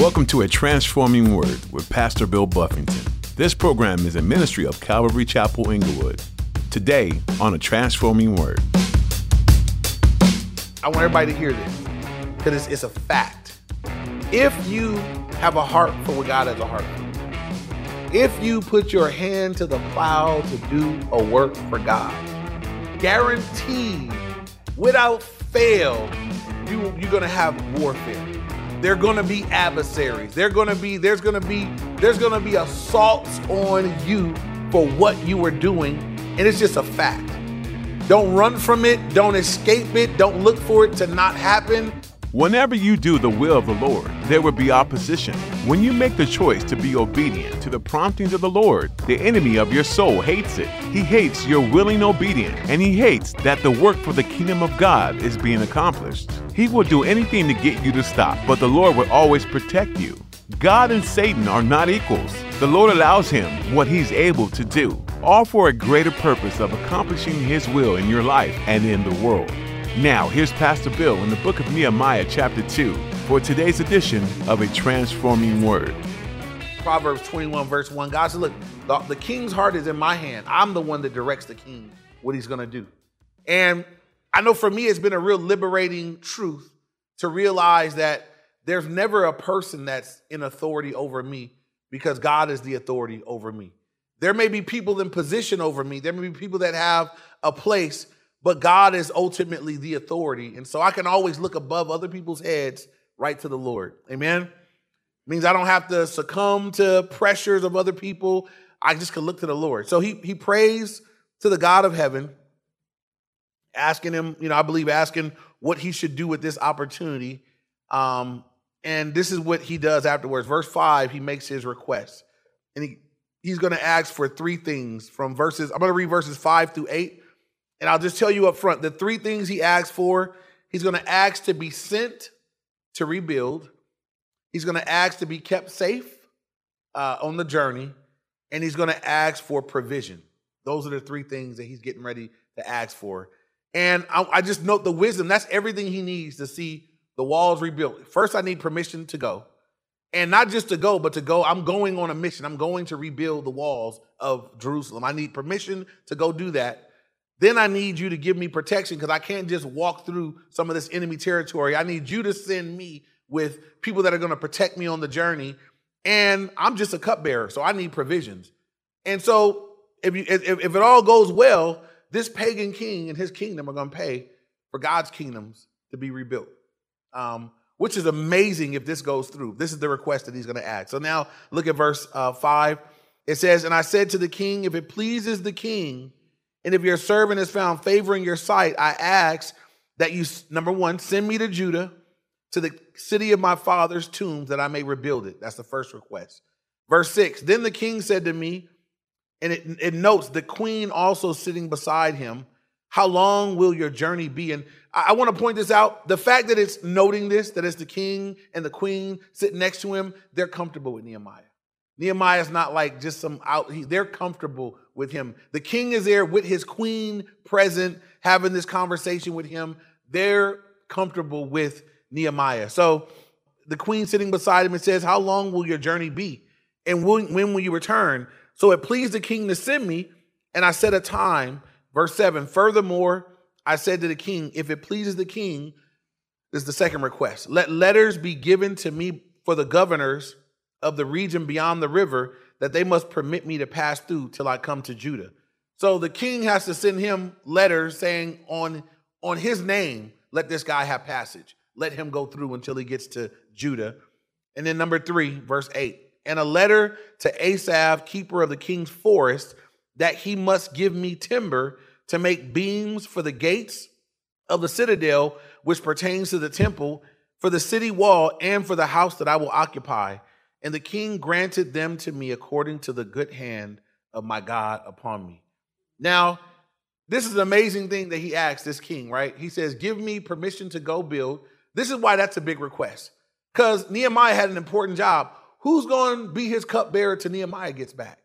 Welcome to A Transforming Word with Pastor Bill Buffington. This program is a ministry of Calvary Chapel Inglewood. Today on A Transforming Word. I want everybody to hear this because it's, it's a fact. If you have a heart for what God has a heart for, if you put your hand to the plow to do a work for God, guaranteed, without fail, you, you're gonna have warfare. They're gonna be adversaries. They're gonna be, there's gonna be, there's gonna be assaults on you for what you were doing, and it's just a fact. Don't run from it, don't escape it, don't look for it to not happen. Whenever you do the will of the Lord, there will be opposition. When you make the choice to be obedient to the promptings of the Lord, the enemy of your soul hates it. He hates your willing obedience, and he hates that the work for the kingdom of God is being accomplished. He will do anything to get you to stop, but the Lord will always protect you. God and Satan are not equals. The Lord allows him what he's able to do, all for a greater purpose of accomplishing his will in your life and in the world. Now, here's Pastor Bill in the book of Nehemiah, chapter 2, for today's edition of A Transforming Word. Proverbs 21, verse 1. God said, Look, the, the king's heart is in my hand. I'm the one that directs the king what he's going to do. And I know for me, it's been a real liberating truth to realize that there's never a person that's in authority over me because God is the authority over me. There may be people in position over me, there may be people that have a place, but God is ultimately the authority. And so I can always look above other people's heads right to the Lord. Amen. Means I don't have to succumb to pressures of other people. I just can look to the Lord. So he he prays to the God of heaven, asking him, you know, I believe asking what he should do with this opportunity. Um, and this is what he does afterwards. Verse 5, he makes his request. And he, he's going to ask for three things from verses, I'm going to read verses 5 through 8. And I'll just tell you up front the three things he asks for he's going to ask to be sent to rebuild, he's going to ask to be kept safe uh, on the journey, and he's going to ask for provision. Those are the three things that he's getting ready to ask for. And I, I just note the wisdom that's everything he needs to see the walls rebuilt. First, I need permission to go. And not just to go, but to go, I'm going on a mission. I'm going to rebuild the walls of Jerusalem. I need permission to go do that. Then I need you to give me protection because I can't just walk through some of this enemy territory. I need you to send me with people that are going to protect me on the journey. And I'm just a cupbearer, so I need provisions. And so if, you, if, if it all goes well, this pagan king and his kingdom are going to pay for God's kingdoms to be rebuilt, um, which is amazing if this goes through. This is the request that he's going to ask. So now look at verse uh, 5. It says, And I said to the king, If it pleases the king, and if your servant has found favor in your sight, I ask that you, number one, send me to Judah, to the city of my father's tombs, that I may rebuild it. That's the first request. Verse 6 Then the king said to me, and it, it notes the queen also sitting beside him, How long will your journey be? And I, I want to point this out. The fact that it's noting this, that it's the king and the queen sitting next to him, they're comfortable with Nehemiah. Nehemiah is not like just some out, he, they're comfortable with him. The king is there with his queen present, having this conversation with him. They're comfortable with Nehemiah. So the queen sitting beside him and says, How long will your journey be? And when, will you return? So it pleased the king to send me, and I set a time. Verse 7 Furthermore, I said to the king, If it pleases the king, this is the second request, let letters be given to me for the governors of the region beyond the river that they must permit me to pass through till I come to Judah. So the king has to send him letters saying on on his name, let this guy have passage. Let him go through until he gets to Judah. And then number 3, verse 8. And a letter to Asaph, keeper of the king's forest, that he must give me timber to make beams for the gates of the citadel which pertains to the temple, for the city wall, and for the house that I will occupy and the king granted them to me according to the good hand of my God upon me. Now, this is an amazing thing that he asked this king, right? He says, Give me permission to go build. This is why that's a big request. Because Nehemiah had an important job. Who's going to be his cupbearer till Nehemiah gets back?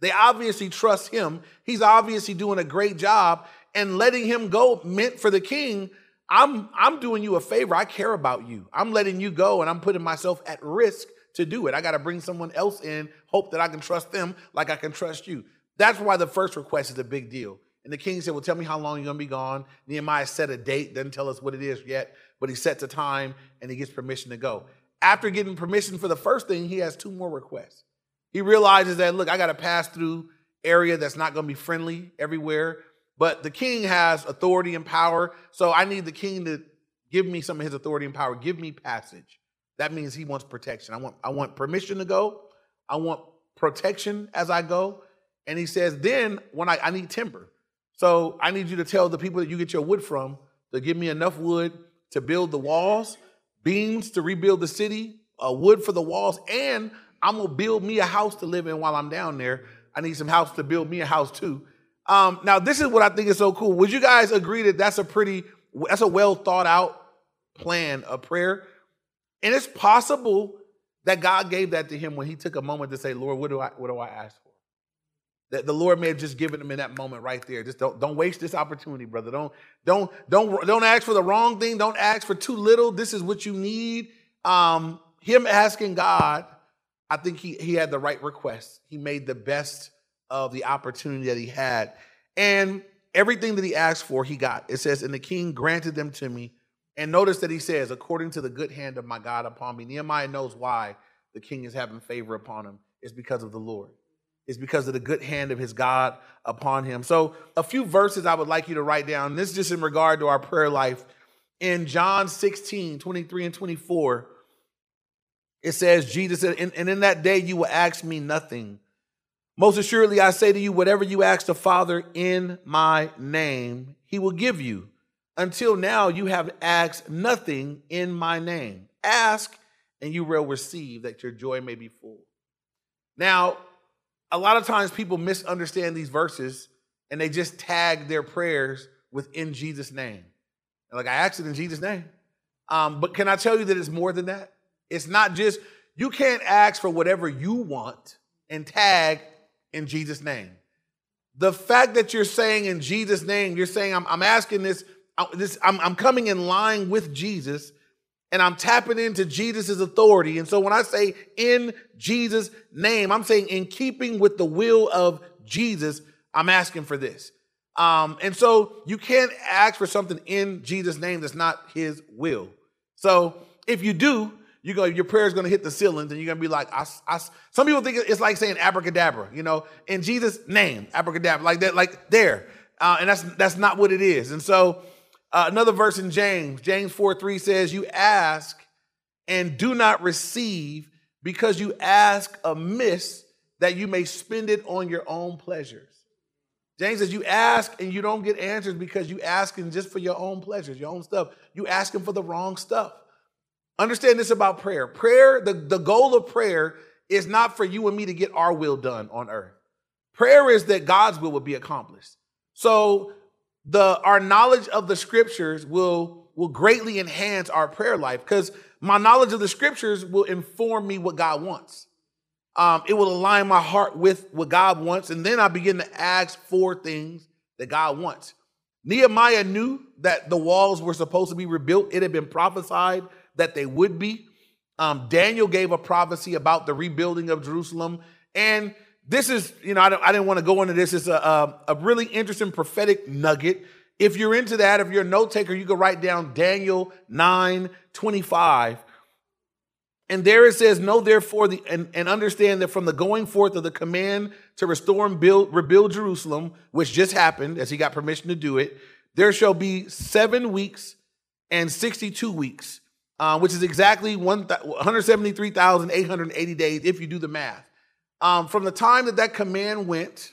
They obviously trust him. He's obviously doing a great job. And letting him go meant for the king I'm I'm doing you a favor. I care about you. I'm letting you go and I'm putting myself at risk to do it. I got to bring someone else in, hope that I can trust them like I can trust you. That's why the first request is a big deal. And the king said, Well, tell me how long you're going to be gone. Nehemiah set a date, doesn't tell us what it is yet, but he sets a time and he gets permission to go. After getting permission for the first thing, he has two more requests. He realizes that, look, I got to pass through area that's not going to be friendly everywhere. But the king has authority and power. So I need the king to give me some of his authority and power. Give me passage. That means he wants protection. I want, I want permission to go. I want protection as I go. And he says, then when I, I need timber. So I need you to tell the people that you get your wood from to give me enough wood to build the walls, beams to rebuild the city, uh, wood for the walls, and I'm gonna build me a house to live in while I'm down there. I need some house to build me a house too. Um, now, this is what I think is so cool. Would you guys agree that that's a pretty, that's a well thought out plan of prayer? And it's possible that God gave that to him when he took a moment to say, Lord, what do I, what do I ask for? That the Lord may have just given him in that moment right there. Just don't, don't waste this opportunity, brother. Don't, don't, don't, don't ask for the wrong thing. Don't ask for too little. This is what you need. Um, him asking God, I think he, he had the right request. He made the best of the opportunity that he had. And everything that he asked for, he got. It says, And the king granted them to me. And notice that he says, According to the good hand of my God upon me. Nehemiah knows why the king is having favor upon him. It's because of the Lord. It's because of the good hand of his God upon him. So, a few verses I would like you to write down. This is just in regard to our prayer life. In John 16, 23 and 24, it says, Jesus said, and, in that day you will ask me nothing. Most assuredly, I say to you, whatever you ask the Father in my name, he will give you. Until now, you have asked nothing in my name. Ask, and you will receive, that your joy may be full. Now, a lot of times people misunderstand these verses and they just tag their prayers with in Jesus' name. Like, I asked it in Jesus' name. Um, but can I tell you that it's more than that? It's not just, you can't ask for whatever you want and tag in Jesus' name. The fact that you're saying in Jesus' name, you're saying, I'm, I'm asking this, uh, this I'm, I'm coming in line with Jesus and I'm tapping into Jesus' authority. And so when I say in Jesus' name, I'm saying in keeping with the will of Jesus, I'm asking for this. Um, and so you can't ask for something in Jesus' name that's not his will. So if you do, you go, your prayer is going to hit the ceilings, and you're going to be like, I, I, some people think it's like saying abracadabra, you know, in Jesus' name, abracadabra, like that, like there, uh, and that's that's not what it is. And so, uh, another verse in James, James four three says, "You ask and do not receive, because you ask amiss, that you may spend it on your own pleasures." James says, You ask and you don't get answers because you asking just for your own pleasures, your own stuff. You asking for the wrong stuff. Understand this about prayer. Prayer, the, the goal of prayer is not for you and me to get our will done on earth. Prayer is that God's will will be accomplished. So the our knowledge of the scriptures will will greatly enhance our prayer life because my knowledge of the scriptures will inform me what God wants. Um, it will align my heart with what God wants, and then I begin to ask for things that God wants. Nehemiah knew that the walls were supposed to be rebuilt. It had been prophesied that they would be. Um, Daniel gave a prophecy about the rebuilding of Jerusalem. And this is, you know, I, I didn't want to go into this. It's a, a, a, really interesting prophetic nugget. If you're into that, if you're a note taker, you can write down Daniel 9 25. And there it says, Know therefore the, and, and understand that from the going forth of the command to restore and build, rebuild Jerusalem, which just happened as he got permission to do it, there shall be seven weeks and 62 weeks uh, which is exactly 173,880 days if you do the math. Um, from the time that that command went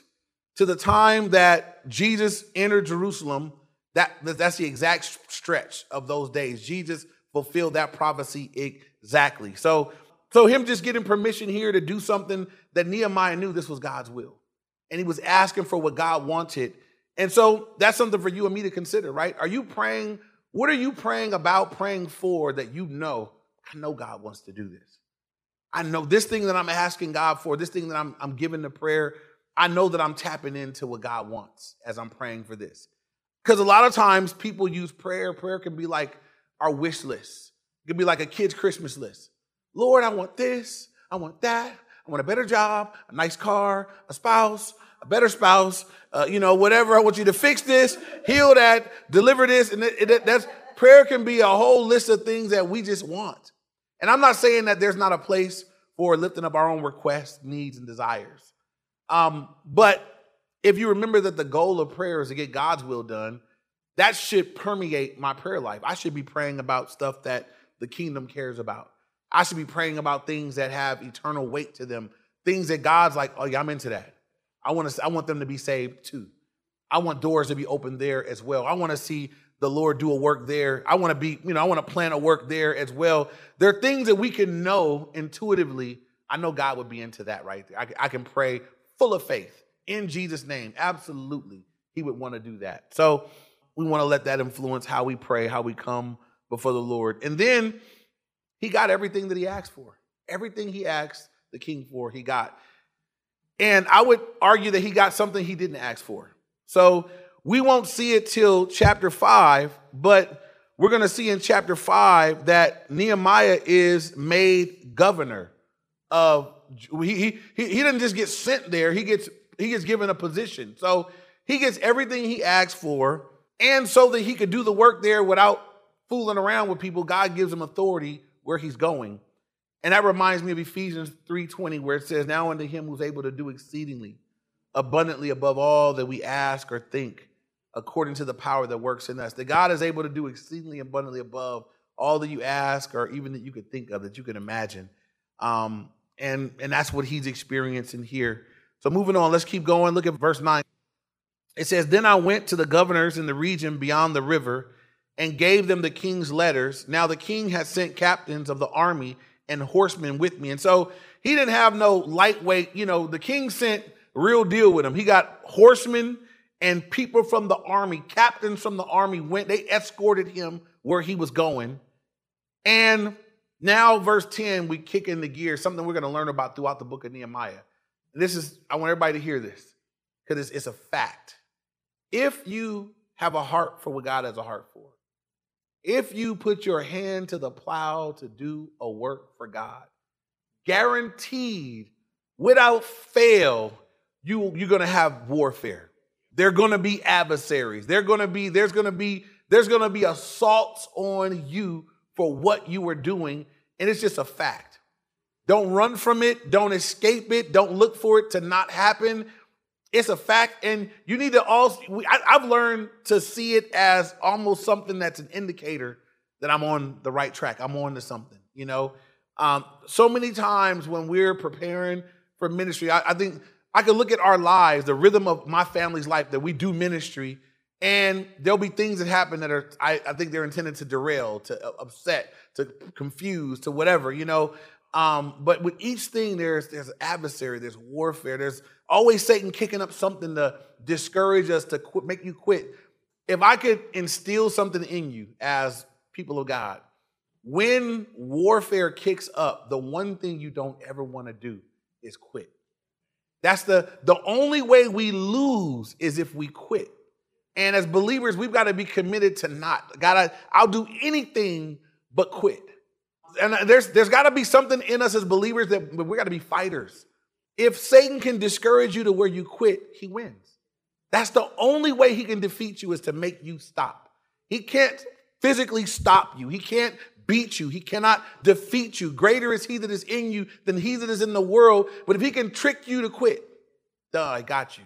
to the time that Jesus entered Jerusalem, that, that's the exact stretch of those days. Jesus fulfilled that prophecy exactly. So, so him just getting permission here to do something that Nehemiah knew this was God's will. And he was asking for what God wanted. And so that's something for you and me to consider, right? Are you praying what are you praying about, praying for that you know? I know God wants to do this. I know this thing that I'm asking God for, this thing that I'm, I'm giving the prayer, I know that I'm tapping into what God wants as I'm praying for this. Because a lot of times people use prayer. Prayer can be like our wish list. It can be like a kid's Christmas list. Lord, I want this. I want that. I want a better job, a nice car, a spouse, a better spouse, uh, you know, whatever. I want you to fix this, heal that, deliver this. And it, it, that's prayer can be a whole list of things that we just want. And I'm not saying that there's not a place for lifting up our own requests, needs, and desires. Um, but if you remember that the goal of prayer is to get God's will done, that should permeate my prayer life. I should be praying about stuff that the kingdom cares about. I should be praying about things that have eternal weight to them, things that God's like, oh yeah, I'm into that. I want to I want them to be saved too. I want doors to be opened there as well. I want to see the Lord do a work there. I want to be, you know, I want to plan a work there as well. There are things that we can know intuitively. I know God would be into that right there. I, I can pray full of faith in Jesus' name. Absolutely. He would want to do that. So we want to let that influence how we pray, how we come before the Lord. And then he got everything that he asked for. Everything he asked the king for, he got. And I would argue that he got something he didn't ask for. So we won't see it till chapter five, but we're going to see in chapter five that Nehemiah is made governor of. He, he, he didn't just get sent there, he gets, he gets given a position. So he gets everything he asks for. And so that he could do the work there without fooling around with people, God gives him authority where he's going. And that reminds me of Ephesians 3:20 where it says now unto him who's able to do exceedingly abundantly above all that we ask or think according to the power that works in us. That God is able to do exceedingly abundantly above all that you ask or even that you could think of that you can imagine. Um, and and that's what he's experiencing here. So moving on, let's keep going. Look at verse 9. It says, Then I went to the governors in the region beyond the river and gave them the king's letters. Now the king had sent captains of the army and horsemen with me. And so he didn't have no lightweight, you know, the king sent real deal with him. He got horsemen and people from the army, captains from the army went, they escorted him where he was going. And now, verse 10, we kick in the gear, something we're going to learn about throughout the book of Nehemiah. This is, I want everybody to hear this because it's, it's a fact. If you have a heart for what God has a heart for, if you put your hand to the plow to do a work for God, guaranteed, without fail, you, you're going to have warfare. There are going to be adversaries. They're going to be, there's going to be, there's going to be assaults on you for what you were doing. And it's just a fact. Don't run from it. Don't escape it. Don't look for it to not happen. It's a fact. And you need to also, I, I've learned to see it as almost something that's an indicator that I'm on the right track. I'm on to something, you know? Um, so many times when we're preparing for ministry, I, I think I could look at our lives, the rhythm of my family's life that we do ministry, and there'll be things that happen that are, I, I think they're intended to derail, to upset, to confuse, to whatever, you know. Um, but with each thing, there's there's adversary, there's warfare, there's always Satan kicking up something to discourage us, to make you quit. If I could instill something in you as people of God, when warfare kicks up, the one thing you don't ever want to do is quit. That's the the only way we lose is if we quit. And as believers, we've got to be committed to not. Gotta, I'll do anything but quit. And uh, there's there's got to be something in us as believers that we got to be fighters. If Satan can discourage you to where you quit, he wins. That's the only way he can defeat you is to make you stop. He can't physically stop you. He can't beat you. He cannot defeat you. Greater is he that is in you than he that is in the world. But if he can trick you to quit, duh, I got you.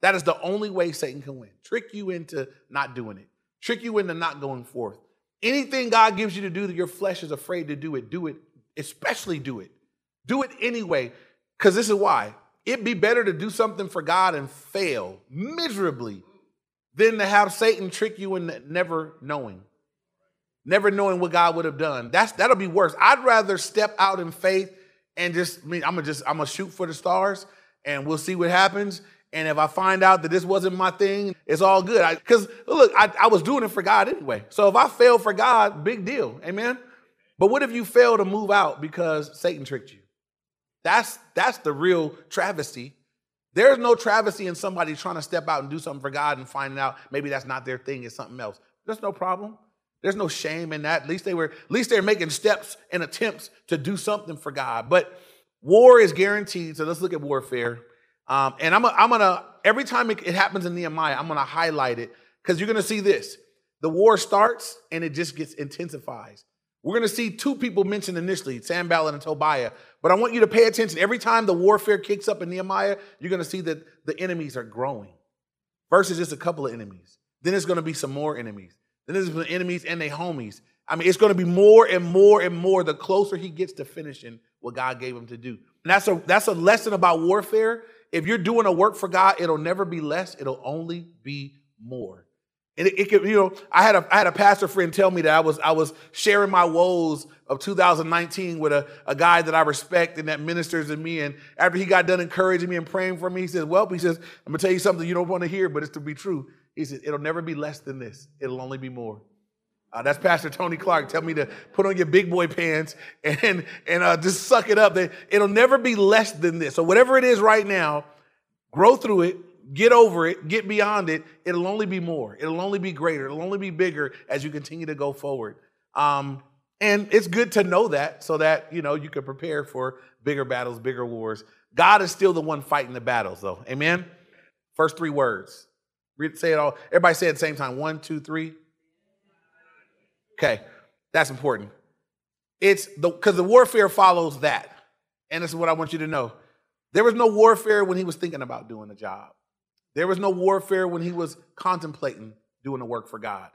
That is the only way Satan can win. Trick you into not doing it. Trick you into not going forth. Anything God gives you to do that your flesh is afraid to do it, do it, especially do it. Do it anyway, because this is why. It'd be better to do something for God and fail miserably than to have Satan trick you into never knowing never knowing what God would have done. That's that'll be worse. I'd rather step out in faith and just I mean I'm gonna just I'm gonna shoot for the stars and we'll see what happens. And if I find out that this wasn't my thing, it's all good. Because look, I, I was doing it for God anyway. So if I fail for God, big deal. Amen. But what if you fail to move out because Satan tricked you? That's that's the real travesty. There's no travesty in somebody trying to step out and do something for God and finding out maybe that's not their thing, it's something else. There's no problem. There's no shame in that. At least they were, at least they're making steps and attempts to do something for God. But war is guaranteed. So let's look at warfare. Um, and I'm, I'm gonna every time it, it happens in Nehemiah, I'm gonna highlight it because you're gonna see this. The war starts and it just gets intensifies. We're going to see two people mentioned initially, Sanballat and Tobiah. But I want you to pay attention. Every time the warfare kicks up in Nehemiah, you're going to see that the enemies are growing. Is just a couple of enemies. Then it's going to be some more enemies. Then there's the enemies and their homies. I mean, it's going to be more and more and more the closer he gets to finishing what God gave him to do. And that's a that's a lesson about warfare. If you're doing a work for God, it'll never be less, it'll only be more. And it, it could, you know, I had a I had a pastor friend tell me that I was I was sharing my woes of 2019 with a, a guy that I respect and that ministers to me. And after he got done encouraging me and praying for me, he says, Well, he says, I'm gonna tell you something you don't want to hear, but it's to be true. He says, It'll never be less than this, it'll only be more. Uh, that's Pastor Tony Clark. Tell me to put on your big boy pants and and uh, just suck it up. It'll never be less than this. So whatever it is right now, grow through it, get over it, get beyond it, it'll only be more. It'll only be greater. It'll only be bigger as you continue to go forward. Um, and it's good to know that so that, you know, you can prepare for bigger battles, bigger wars. God is still the one fighting the battles, though. Amen? First three words. Read, say it all. Everybody say it at the same time. One, two, three. Okay, that's important. It's the because the warfare follows that. And this is what I want you to know. There was no warfare when he was thinking about doing the job. There was no warfare when he was contemplating doing the work for God.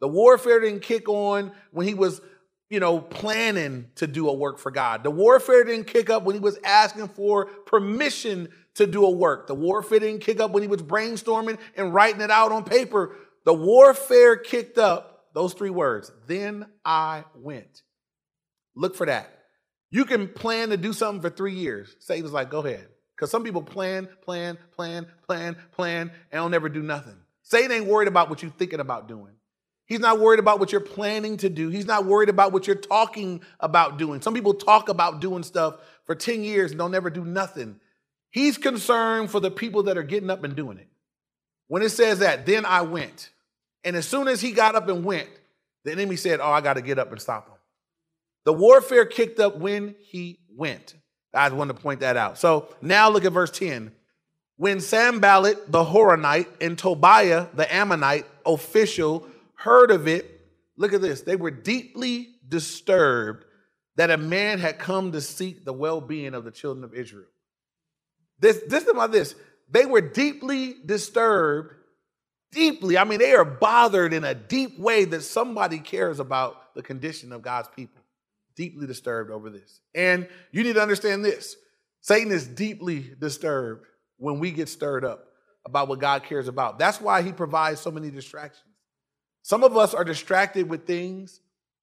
The warfare didn't kick on when he was, you know, planning to do a work for God. The warfare didn't kick up when he was asking for permission to do a work. The warfare didn't kick up when he was brainstorming and writing it out on paper. The warfare kicked up those three words. Then I went. Look for that. You can plan to do something for three years. Satan's like, go ahead. Because some people plan, plan, plan, plan, plan, and don't never do nothing. Satan ain't worried about what you're thinking about doing. He's not worried about what you're planning to do. He's not worried about what you're talking about doing. Some people talk about doing stuff for 10 years and don't ever do nothing. He's concerned for the people that are getting up and doing it. When it says that, then I went. And as soon as he got up and went, the enemy said, Oh, I got to get up and stop him. The warfare kicked up when he went. I just wanted to point that out. So now look at verse 10. When Sanballat the Horonite and Tobiah the Ammonite official heard of it, look at this. They were deeply disturbed that a man had come to seek the well being of the children of Israel. This, this is about this. They were deeply disturbed, deeply. I mean, they are bothered in a deep way that somebody cares about the condition of God's people deeply disturbed over this. And you need to understand this Satan is deeply disturbed when we get stirred up about what God cares about. That's why he provides so many distractions. Some of us are distracted with things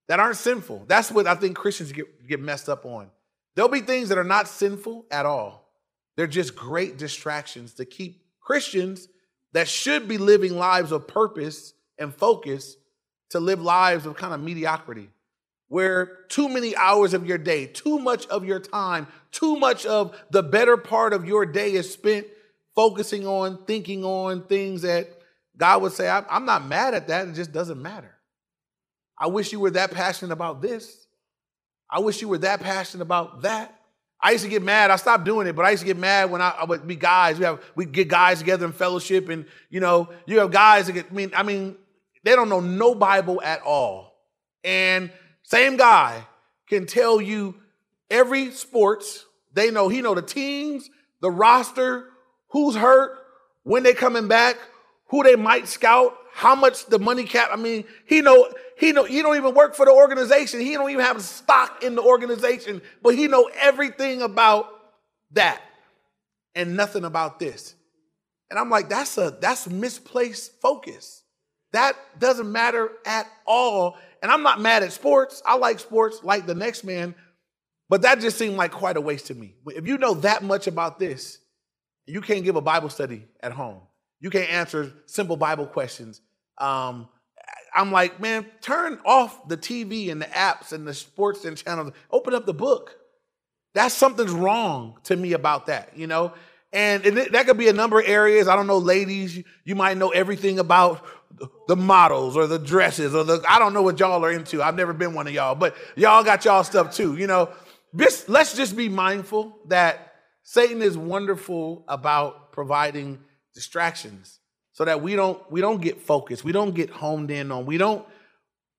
that aren't sinful. That's what I think Christians get, get messed up on. There'll be things that are not sinful at all. They're just great distractions to keep Christians that should be living lives of purpose and focus to live lives of kind of mediocrity where too many hours of your day, too much of your time, too much of the better part of your day is spent focusing on, thinking on things that God would say, I'm not mad at that. It just doesn't matter. I wish you were that passionate about this. I wish you were that passionate about that. I used to get mad. I stopped doing it, but I used to get mad when I, I would be guys. We have we get guys together in fellowship, and you know, you have guys that get. I mean, I mean, they don't know no Bible at all, and same guy can tell you every sports. They know he know the teams, the roster, who's hurt, when they coming back, who they might scout, how much the money cap. I mean, he know he he don't even work for the organization. He don't even have stock in the organization, but he know everything about that and nothing about this. And I'm like, that's a that's misplaced focus. That doesn't matter at all. And I'm not mad at sports. I like sports like the next man, but that just seemed like quite a waste to me. If you know that much about this, you can't give a Bible study at home. You can't answer simple Bible questions. Um, I'm like, man, turn off the TV and the apps and the sports and channels. Open up the book. That's something's wrong to me about that, you know? And, and that could be a number of areas. I don't know, ladies, you, you might know everything about the models or the dresses or the, I don't know what y'all are into. I've never been one of y'all, but y'all got y'all stuff too. You know, this, let's just be mindful that Satan is wonderful about providing distractions so that we don't we don't get focused. We don't get homed in on we don't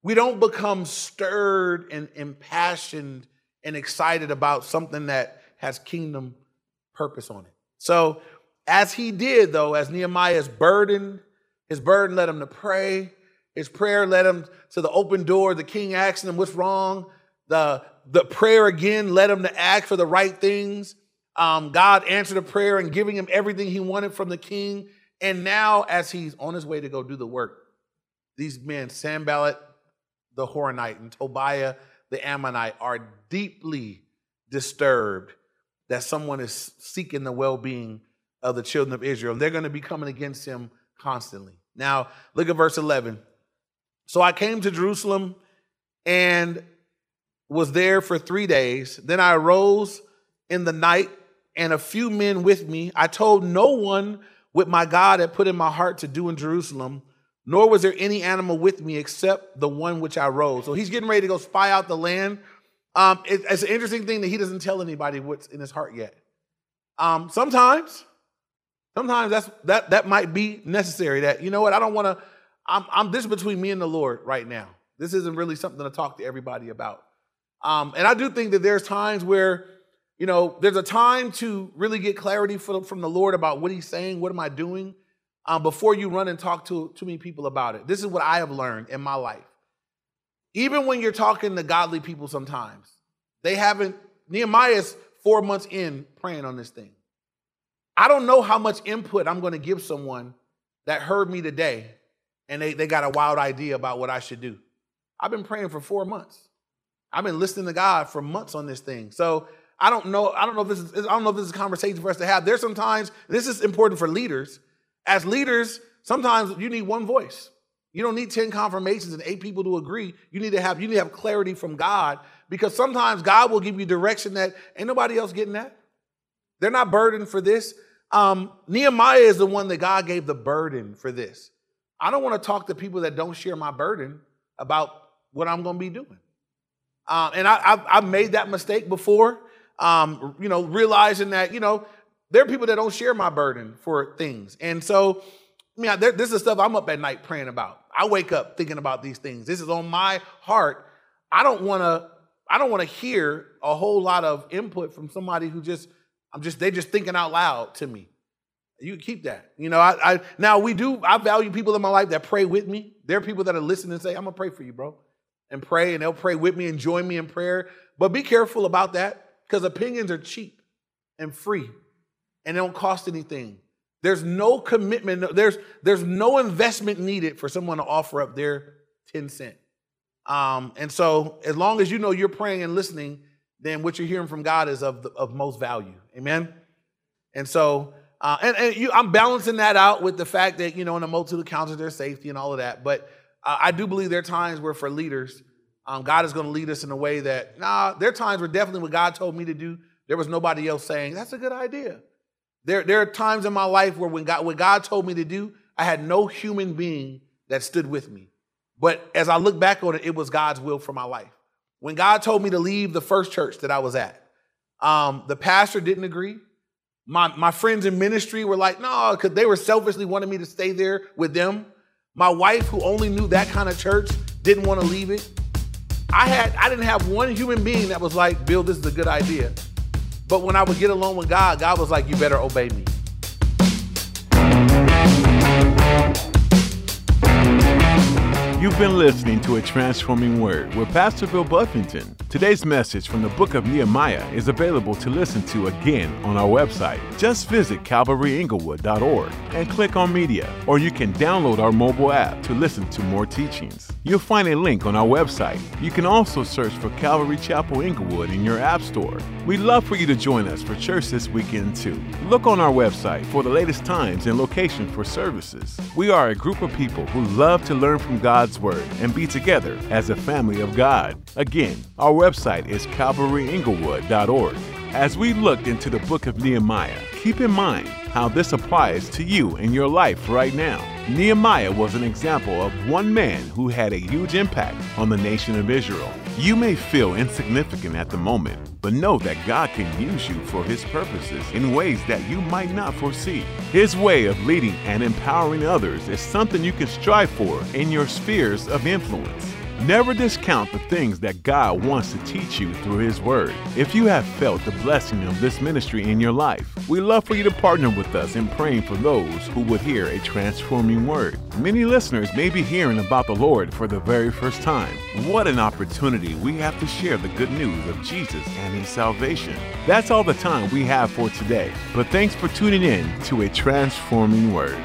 we don't become stirred and impassioned and excited about something that has kingdom purpose on it. So as he did though as nehemiah's burden his burden led him to pray his prayer led him to the open door the king asked him what's wrong the the prayer again led him to ask for the right things. Um, god answered the prayer and giving him everything he wanted from the king and now, as he's on his way to go do the work, these men, Sanballat the Horonite and Tobiah the Ammonite, are deeply disturbed that someone is seeking the well being of the children of Israel. They're going to be coming against him constantly. Now, look at verse 11. So I came to Jerusalem and was there for three days. Then I arose in the night and a few men with me. I told no one what my God had put in my heart to do in Jerusalem, nor was there any animal with me except the one which I rode. So he's getting ready to go spy out the land. Um, it, it's an interesting thing that he doesn't tell anybody what's in his heart yet. Um, sometimes, sometimes that's that that might be necessary. That you know what, I don't want to. I'm, I'm this is between me and the Lord right now. This isn't really something to talk to everybody about. Um, and I do think that there's times where you know, there's a time to really get clarity from, the Lord about what He's saying, what am I doing, um, before you run and talk to too many people about it. This is what I have learned in my life. Even when you're talking to godly people sometimes, they haven't, Nehemiah's four months in praying on this thing. I don't know how much input I'm going to give someone that heard me today and they, they got a wild idea about what I should do. I've been praying for four months. I've been listening to God for months on this thing. So I don't know. I don't know if this is. I don't know if this is a conversation for us to have. There's sometimes this is important for leaders. As leaders, sometimes you need one voice. You don't need ten confirmations and eight people to agree. You need to have you need to have clarity from God because sometimes God will give you direction that ain't nobody else getting that. They're not burdened for this. Um, Nehemiah is the one that God gave the burden for this. I don't want to talk to people that don't share my burden about what I'm going to be doing. Um, and I, I've made that mistake before um, you know, realizing that, you know, there are people that don't share my burden for things. And so, I mean, this is stuff I'm up at night praying about. I wake up thinking about these things. This is on my heart. I don't want to, I don't want to hear a whole lot of input from somebody who just, I'm just, they just thinking out loud to me. You keep that. You know, I, I now we do, I value people in my life that pray with me. There are people that are listening and say, I'm gonna pray for you, bro. And pray, and they'll pray with me and join me in prayer. But be careful about that because opinions are cheap and free and they don't cost anything. There's no commitment, there's, there's no investment needed for someone to offer up their 10 cent. Um, and so, as long as you know you're praying and listening, then what you're hearing from God is of, the, of most value. Amen? And so, uh, and, and you, I'm balancing that out with the fact that, you know, in a multitude of counselors, there's safety and all of that. But uh, I do believe there are times where for leaders, um, God is going to lead us in a way that, nah, there are times where definitely what God told me to do, there was nobody else saying, that's a good idea. There, there are times in my life where when God, what God told me to do, I had no human being that stood with me. But as I look back on it, it was God's will for my life. When God told me to leave the first church that I was at, um, the pastor didn't agree. My, my friends in ministry were like, no, because they were selfishly wanting me to stay there with them. My wife, who only knew that kind of church, didn't want to leave it. I had I didn't have one human being that was like, Bill, this is a good idea. But when I would get alone with God, God was like, you better obey me. You've been listening to A Transforming Word with Pastor Bill Buffington. Today's message from the book of Nehemiah is available to listen to again on our website. Just visit calvaryinglewood.org and click on media, or you can download our mobile app to listen to more teachings. You'll find a link on our website. You can also search for Calvary Chapel Inglewood in your app store. We'd love for you to join us for church this weekend too. Look on our website for the latest times and location for services. We are a group of people who love to learn from God's Word and be together as a family of God. Again, our website is calvaryinglewood.org. As we looked into the book of Nehemiah, Keep in mind how this applies to you in your life right now. Nehemiah was an example of one man who had a huge impact on the nation of Israel. You may feel insignificant at the moment, but know that God can use you for His purposes in ways that you might not foresee. His way of leading and empowering others is something you can strive for in your spheres of influence. Never discount the things that God wants to teach you through His Word. If you have felt the blessing of this ministry in your life, we love for you to partner with us in praying for those who would hear a transforming word. Many listeners may be hearing about the Lord for the very first time. What an opportunity we have to share the good news of Jesus and His salvation. That's all the time we have for today, but thanks for tuning in to a transforming word.